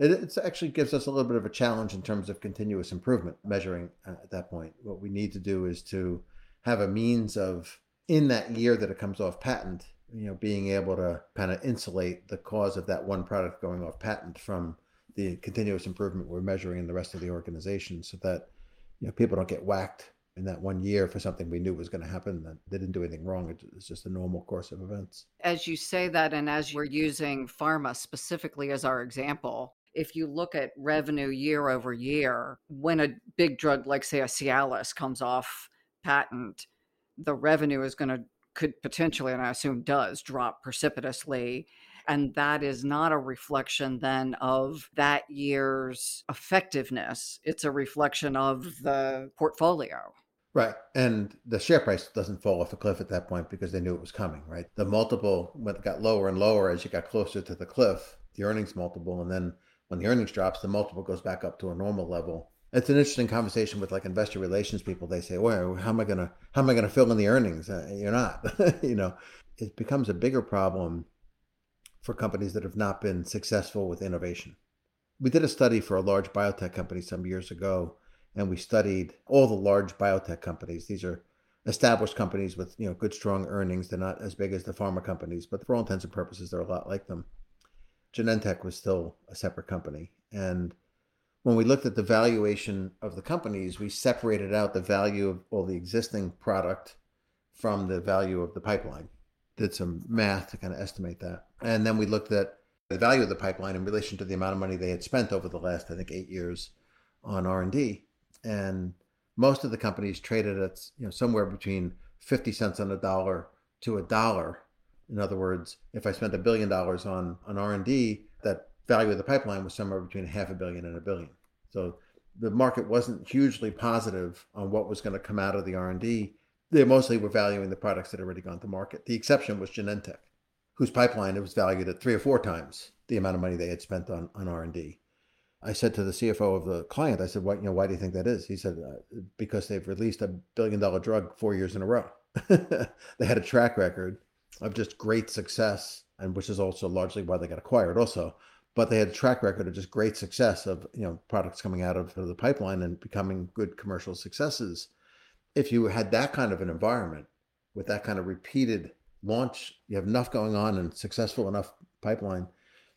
it actually gives us a little bit of a challenge in terms of continuous improvement measuring uh, at that point. What we need to do is to have a means of in that year that it comes off patent, you know, being able to kind of insulate the cause of that one product going off patent from the continuous improvement we're measuring in the rest of the organization so that you know people don't get whacked in that one year for something we knew was going to happen that they didn't do anything wrong it's just a normal course of events as you say that and as we're using pharma specifically as our example if you look at revenue year over year, when a big drug like say a Cialis comes off patent, the revenue is going to could potentially, and I assume does, drop precipitously. And that is not a reflection then of that year's effectiveness. It's a reflection of the portfolio. Right. And the share price doesn't fall off a cliff at that point because they knew it was coming, right? The multiple went, got lower and lower as you got closer to the cliff, the earnings multiple. And then when the earnings drops, the multiple goes back up to a normal level. It's an interesting conversation with like investor relations people. They say, well, how am I to, how am I to fill in the earnings? Uh, you're not, you know, it becomes a bigger problem for companies that have not been successful with innovation. We did a study for a large biotech company some years ago and we studied all the large biotech companies. These are established companies with you know good strong earnings. They're not as big as the pharma companies, but for all intents and purposes, they're a lot like them. Genentech was still a separate company, and when we looked at the valuation of the companies, we separated out the value of all the existing product from the value of the pipeline. Did some math to kind of estimate that, and then we looked at the value of the pipeline in relation to the amount of money they had spent over the last, I think, eight years on R and D. And most of the companies traded at you know somewhere between 50 cents on a dollar to a dollar in other words if i spent a billion dollars on on r&d that value of the pipeline was somewhere between half a billion and a billion so the market wasn't hugely positive on what was going to come out of the r&d they mostly were valuing the products that had already gone to market the exception was genentech whose pipeline was valued at three or four times the amount of money they had spent on, on r&d I said to the CFO of the client, I said, "What you know? Why do you think that is?" He said, uh, "Because they've released a billion dollar drug four years in a row. they had a track record of just great success, and which is also largely why they got acquired, also. But they had a track record of just great success of you know products coming out of the pipeline and becoming good commercial successes. If you had that kind of an environment with that kind of repeated launch, you have enough going on and successful enough pipeline,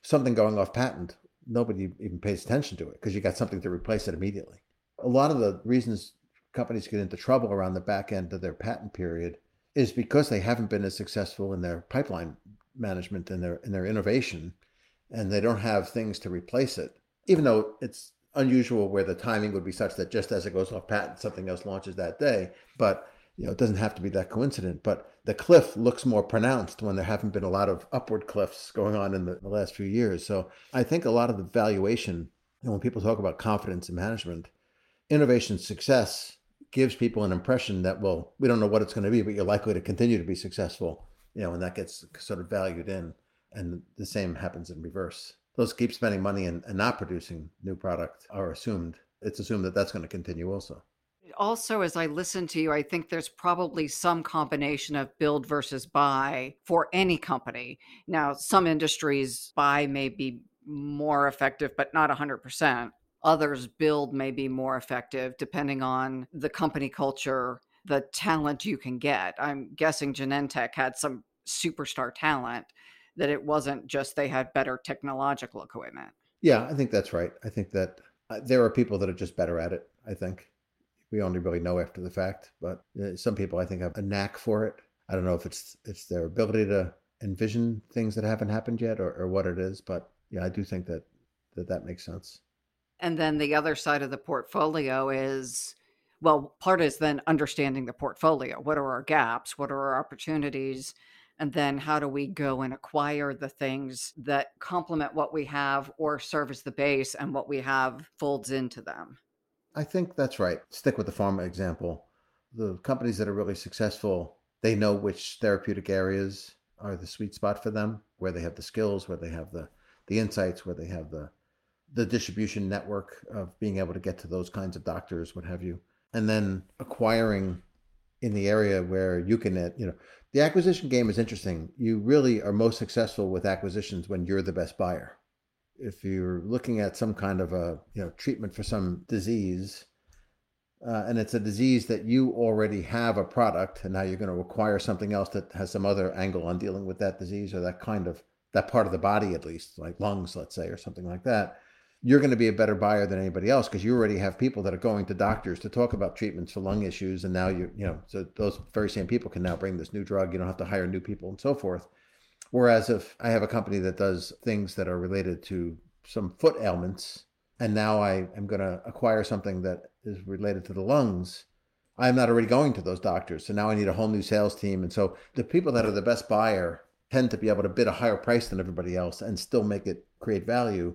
something going off patent nobody even pays attention to it because you got something to replace it immediately. A lot of the reasons companies get into trouble around the back end of their patent period is because they haven't been as successful in their pipeline management and their in their innovation and they don't have things to replace it. Even though it's unusual where the timing would be such that just as it goes off patent, something else launches that day. But you know, it doesn't have to be that coincident, but the cliff looks more pronounced when there haven't been a lot of upward cliffs going on in the, the last few years. So I think a lot of the valuation, you know, when people talk about confidence in management, innovation success gives people an impression that, well, we don't know what it's going to be, but you're likely to continue to be successful, you know, and that gets sort of valued in. And the same happens in reverse. Those keep spending money and, and not producing new product are assumed. It's assumed that that's going to continue also also, as I listen to you, I think there's probably some combination of build versus buy for any company. Now, some industries buy may be more effective, but not 100%. Others build may be more effective depending on the company culture, the talent you can get. I'm guessing Genentech had some superstar talent that it wasn't just they had better technological equipment. Yeah, I think that's right. I think that uh, there are people that are just better at it, I think we only really know after the fact. But uh, some people, I think, have a knack for it. I don't know if it's it's their ability to envision things that haven't happened yet, or, or what it is. But yeah, I do think that that that makes sense. And then the other side of the portfolio is well, part is then understanding the portfolio. What are our gaps? What are our opportunities? And then how do we go and acquire the things that complement what we have or serve as the base and what we have folds into them? I think that's right. Stick with the pharma example. The companies that are really successful, they know which therapeutic areas are the sweet spot for them, where they have the skills, where they have the the insights, where they have the the distribution network of being able to get to those kinds of doctors, what have you, and then acquiring in the area where you can, you know, the acquisition game is interesting. You really are most successful with acquisitions when you're the best buyer if you're looking at some kind of a you know treatment for some disease uh, and it's a disease that you already have a product and now you're going to acquire something else that has some other angle on dealing with that disease or that kind of that part of the body at least like lungs let's say or something like that you're going to be a better buyer than anybody else because you already have people that are going to doctors to talk about treatments for lung issues and now you you know so those very same people can now bring this new drug you don't have to hire new people and so forth Whereas if I have a company that does things that are related to some foot ailments, and now I am going to acquire something that is related to the lungs, I'm not already going to those doctors. So now I need a whole new sales team. And so the people that are the best buyer tend to be able to bid a higher price than everybody else and still make it create value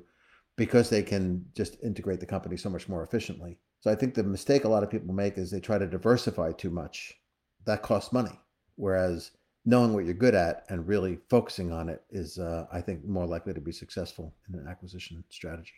because they can just integrate the company so much more efficiently. So I think the mistake a lot of people make is they try to diversify too much. That costs money. Whereas knowing what you're good at and really focusing on it is, uh, I think, more likely to be successful in an acquisition strategy.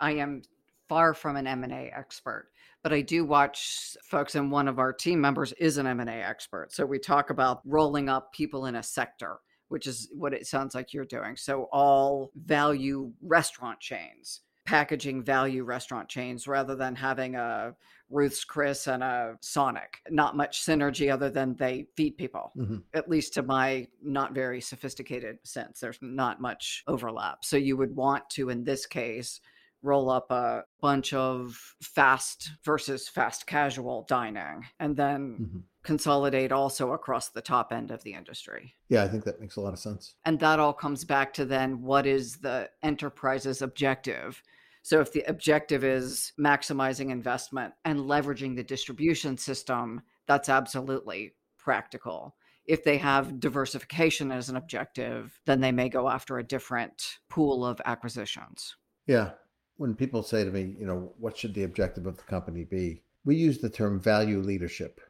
I am far from an M&A expert, but I do watch folks and one of our team members is an M&A expert. So we talk about rolling up people in a sector, which is what it sounds like you're doing. So all value restaurant chains, packaging value restaurant chains rather than having a Ruth's Chris and a Sonic. Not much synergy other than they feed people, mm-hmm. at least to my not very sophisticated sense. There's not much overlap. So you would want to, in this case, roll up a bunch of fast versus fast casual dining and then mm-hmm. Consolidate also across the top end of the industry. Yeah, I think that makes a lot of sense. And that all comes back to then what is the enterprise's objective? So if the objective is maximizing investment and leveraging the distribution system, that's absolutely practical. If they have diversification as an objective, then they may go after a different pool of acquisitions. Yeah, when people say to me, you know, what should the objective of the company be? We use the term value leadership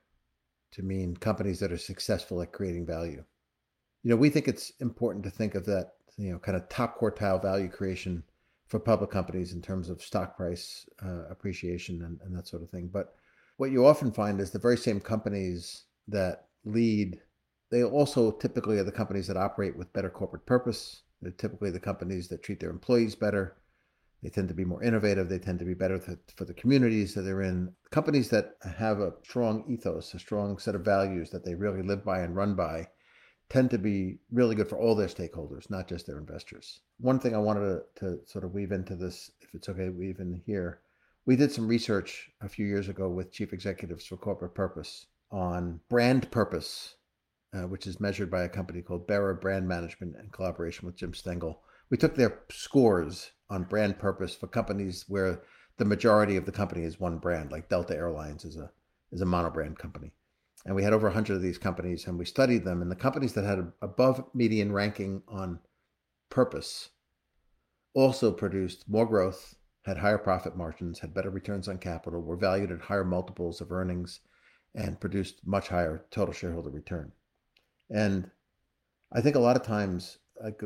to mean companies that are successful at creating value. You know, we think it's important to think of that, you know, kind of top quartile value creation for public companies in terms of stock price uh, appreciation and, and that sort of thing. But what you often find is the very same companies that lead, they also typically are the companies that operate with better corporate purpose. They're typically the companies that treat their employees better they tend to be more innovative. They tend to be better for the communities that they're in. Companies that have a strong ethos, a strong set of values that they really live by and run by, tend to be really good for all their stakeholders, not just their investors. One thing I wanted to, to sort of weave into this, if it's okay weave in here, we did some research a few years ago with chief executives for corporate purpose on brand purpose, uh, which is measured by a company called Bera Brand Management in collaboration with Jim Stengel. We took their scores on brand purpose for companies where the majority of the company is one brand, like Delta Airlines is a is a monobrand company. And we had over 100 of these companies and we studied them. And the companies that had above median ranking on purpose also produced more growth, had higher profit margins, had better returns on capital, were valued at higher multiples of earnings, and produced much higher total shareholder return. And I think a lot of times,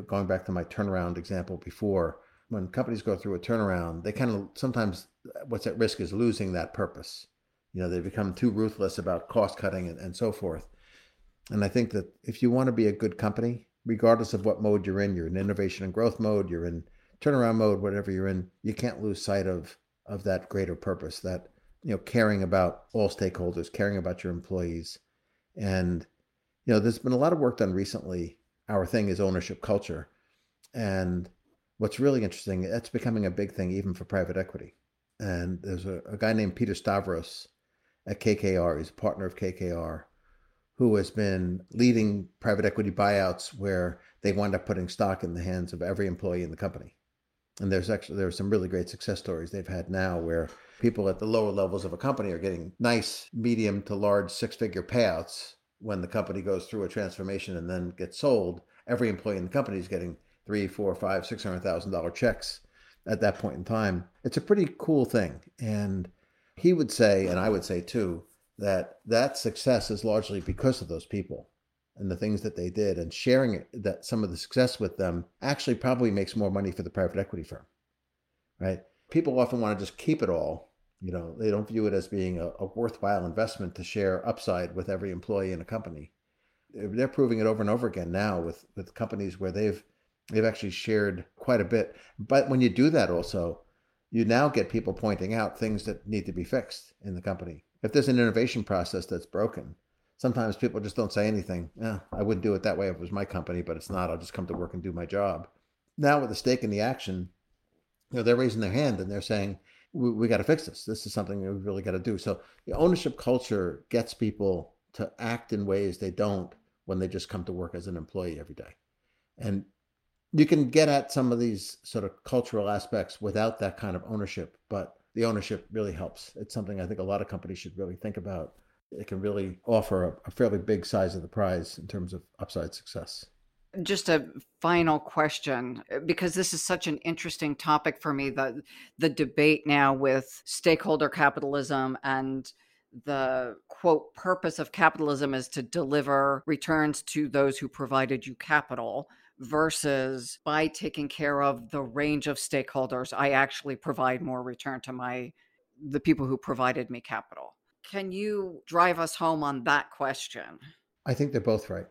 going back to my turnaround example before, when companies go through a turnaround, they kind of sometimes what's at risk is losing that purpose. You know, they become too ruthless about cost cutting and, and so forth. And I think that if you want to be a good company, regardless of what mode you're in, you're in innovation and growth mode, you're in turnaround mode, whatever you're in, you can't lose sight of of that greater purpose, that you know, caring about all stakeholders, caring about your employees. And you know, there's been a lot of work done recently. Our thing is ownership culture. And what's really interesting, that's becoming a big thing even for private equity. And there's a, a guy named Peter Stavros at KKR, he's a partner of KKR, who has been leading private equity buyouts where they wind up putting stock in the hands of every employee in the company. And there's actually there's some really great success stories they've had now where people at the lower levels of a company are getting nice, medium to large six-figure payouts when the company goes through a transformation and then gets sold. Every employee in the company is getting three, four, five, six hundred thousand dollar checks at that point in time. It's a pretty cool thing. And he would say, and I would say too, that that success is largely because of those people and the things that they did and sharing it, that some of the success with them actually probably makes more money for the private equity firm right people often want to just keep it all you know they don't view it as being a, a worthwhile investment to share upside with every employee in a company they're proving it over and over again now with with companies where they've they've actually shared quite a bit. But when you do that, also, you now get people pointing out things that need to be fixed in the company. If there's an innovation process that's broken, sometimes people just don't say anything. Eh, I wouldn't do it that way if it was my company, but it's not. I'll just come to work and do my job. Now, with the stake in the action, you know, they're raising their hand and they're saying, we, we got to fix this. This is something we really got to do. So the ownership culture gets people to act in ways they don't when they just come to work as an employee every day. And you can get at some of these sort of cultural aspects without that kind of ownership, but the ownership really helps. It's something I think a lot of companies should really think about. It can really offer a, a fairly big size of the prize in terms of upside success. Just a final question because this is such an interesting topic for me the the debate now with stakeholder capitalism and the quote purpose of capitalism is to deliver returns to those who provided you capital versus by taking care of the range of stakeholders i actually provide more return to my the people who provided me capital can you drive us home on that question i think they're both right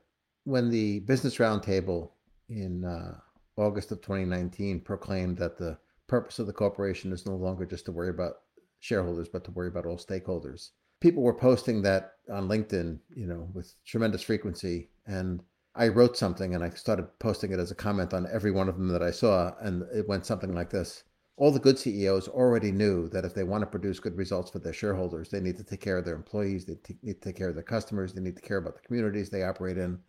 when the business roundtable in uh, august of 2019 proclaimed that the purpose of the corporation is no longer just to worry about shareholders but to worry about all stakeholders people were posting that on LinkedIn, you know, with tremendous frequency. And I wrote something and I started posting it as a comment on every one of them that I saw. And it went something like this All the good CEOs already knew that if they want to produce good results for their shareholders, they need to take care of their employees, they t- need to take care of their customers, they need to care about the communities they operate in.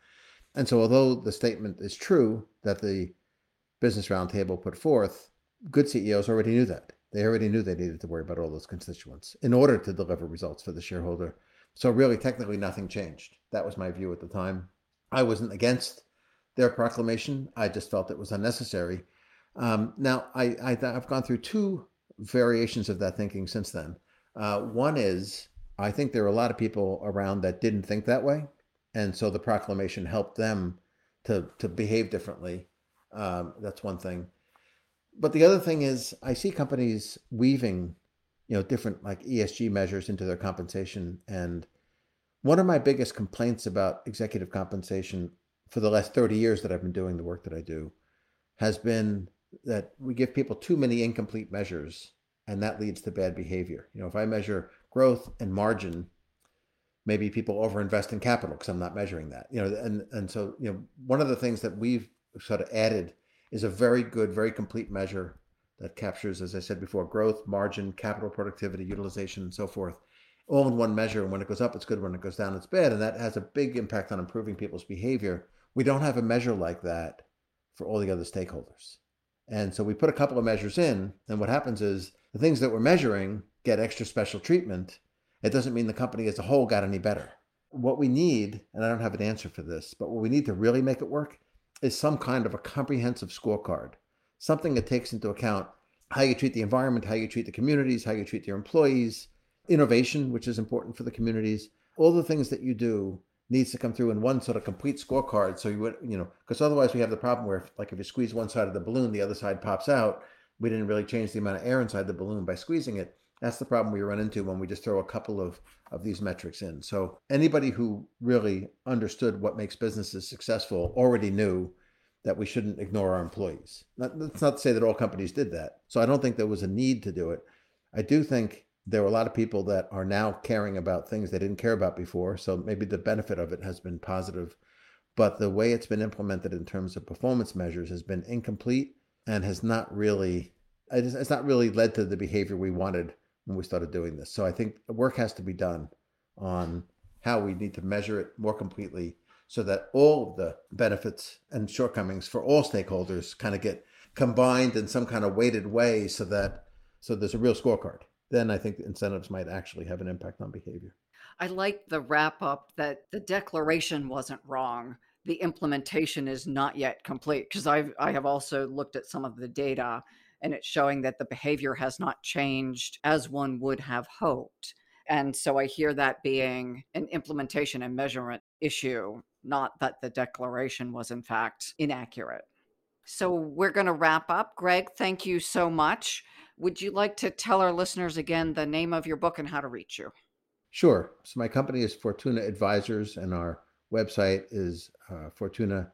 And so, although the statement is true that the Business Roundtable put forth, good CEOs already knew that. They already knew they needed to worry about all those constituents in order to deliver results for the shareholder. So really, technically, nothing changed. That was my view at the time. I wasn't against their proclamation. I just felt it was unnecessary. Um, now, I, I, have gone through two variations of that thinking since then. Uh, one is I think there are a lot of people around that didn't think that way, and so the proclamation helped them to to behave differently. Um, that's one thing but the other thing is I see companies weaving, you know, different like ESG measures into their compensation. And one of my biggest complaints about executive compensation for the last 30 years that I've been doing the work that I do has been that we give people too many incomplete measures and that leads to bad behavior. You know, if I measure growth and margin, maybe people overinvest in capital because I'm not measuring that. You know, and and so, you know, one of the things that we've sort of added is a very good, very complete measure that captures, as I said before, growth, margin, capital productivity, utilization, and so forth, all in one measure. And when it goes up, it's good. When it goes down, it's bad. And that has a big impact on improving people's behavior. We don't have a measure like that for all the other stakeholders. And so we put a couple of measures in, and what happens is the things that we're measuring get extra special treatment. It doesn't mean the company as a whole got any better. What we need, and I don't have an answer for this, but what we need to really make it work is some kind of a comprehensive scorecard, something that takes into account how you treat the environment, how you treat the communities, how you treat your employees, innovation, which is important for the communities. All the things that you do needs to come through in one sort of complete scorecard. So you would, you know, because otherwise we have the problem where, if, like, if you squeeze one side of the balloon, the other side pops out. We didn't really change the amount of air inside the balloon by squeezing it. That's the problem we run into when we just throw a couple of, of these metrics in. So anybody who really understood what makes businesses successful already knew that we shouldn't ignore our employees. That's not to say that all companies did that. So I don't think there was a need to do it. I do think there are a lot of people that are now caring about things they didn't care about before. So maybe the benefit of it has been positive. But the way it's been implemented in terms of performance measures has been incomplete and has not really it's not really led to the behavior we wanted when we started doing this. So I think work has to be done on how we need to measure it more completely so that all of the benefits and shortcomings for all stakeholders kind of get combined in some kind of weighted way so that so there's a real scorecard. Then I think incentives might actually have an impact on behavior. I like the wrap up that the declaration wasn't wrong. The implementation is not yet complete because I I have also looked at some of the data and it's showing that the behavior has not changed as one would have hoped. And so I hear that being an implementation and measurement issue, not that the declaration was in fact inaccurate. So we're going to wrap up. Greg, thank you so much. Would you like to tell our listeners again the name of your book and how to reach you? Sure. So my company is Fortuna Advisors, and our website is uh, Fortuna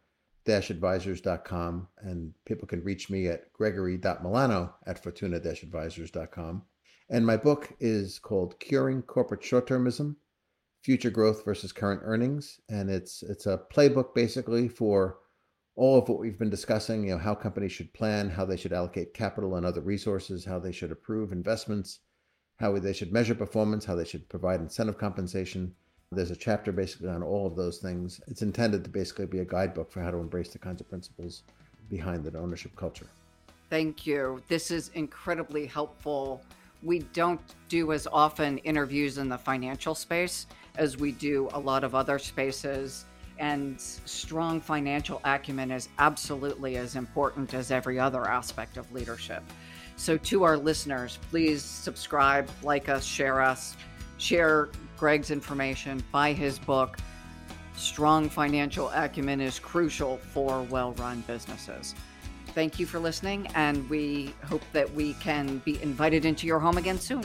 advisors.com and people can reach me at gregory.milano at fortuna advisors.com. And my book is called Curing Corporate Short-Termism: Future Growth versus Current Earnings, and it's it's a playbook basically for all of what we've been discussing, you know, how companies should plan, how they should allocate capital and other resources, how they should approve investments, how they should measure performance, how they should provide incentive compensation, there's a chapter basically on all of those things. It's intended to basically be a guidebook for how to embrace the kinds of principles behind the ownership culture. Thank you. This is incredibly helpful. We don't do as often interviews in the financial space as we do a lot of other spaces. And strong financial acumen is absolutely as important as every other aspect of leadership. So, to our listeners, please subscribe, like us, share us, share Greg's information, buy his book. Strong financial acumen is crucial for well run businesses. Thank you for listening, and we hope that we can be invited into your home again soon.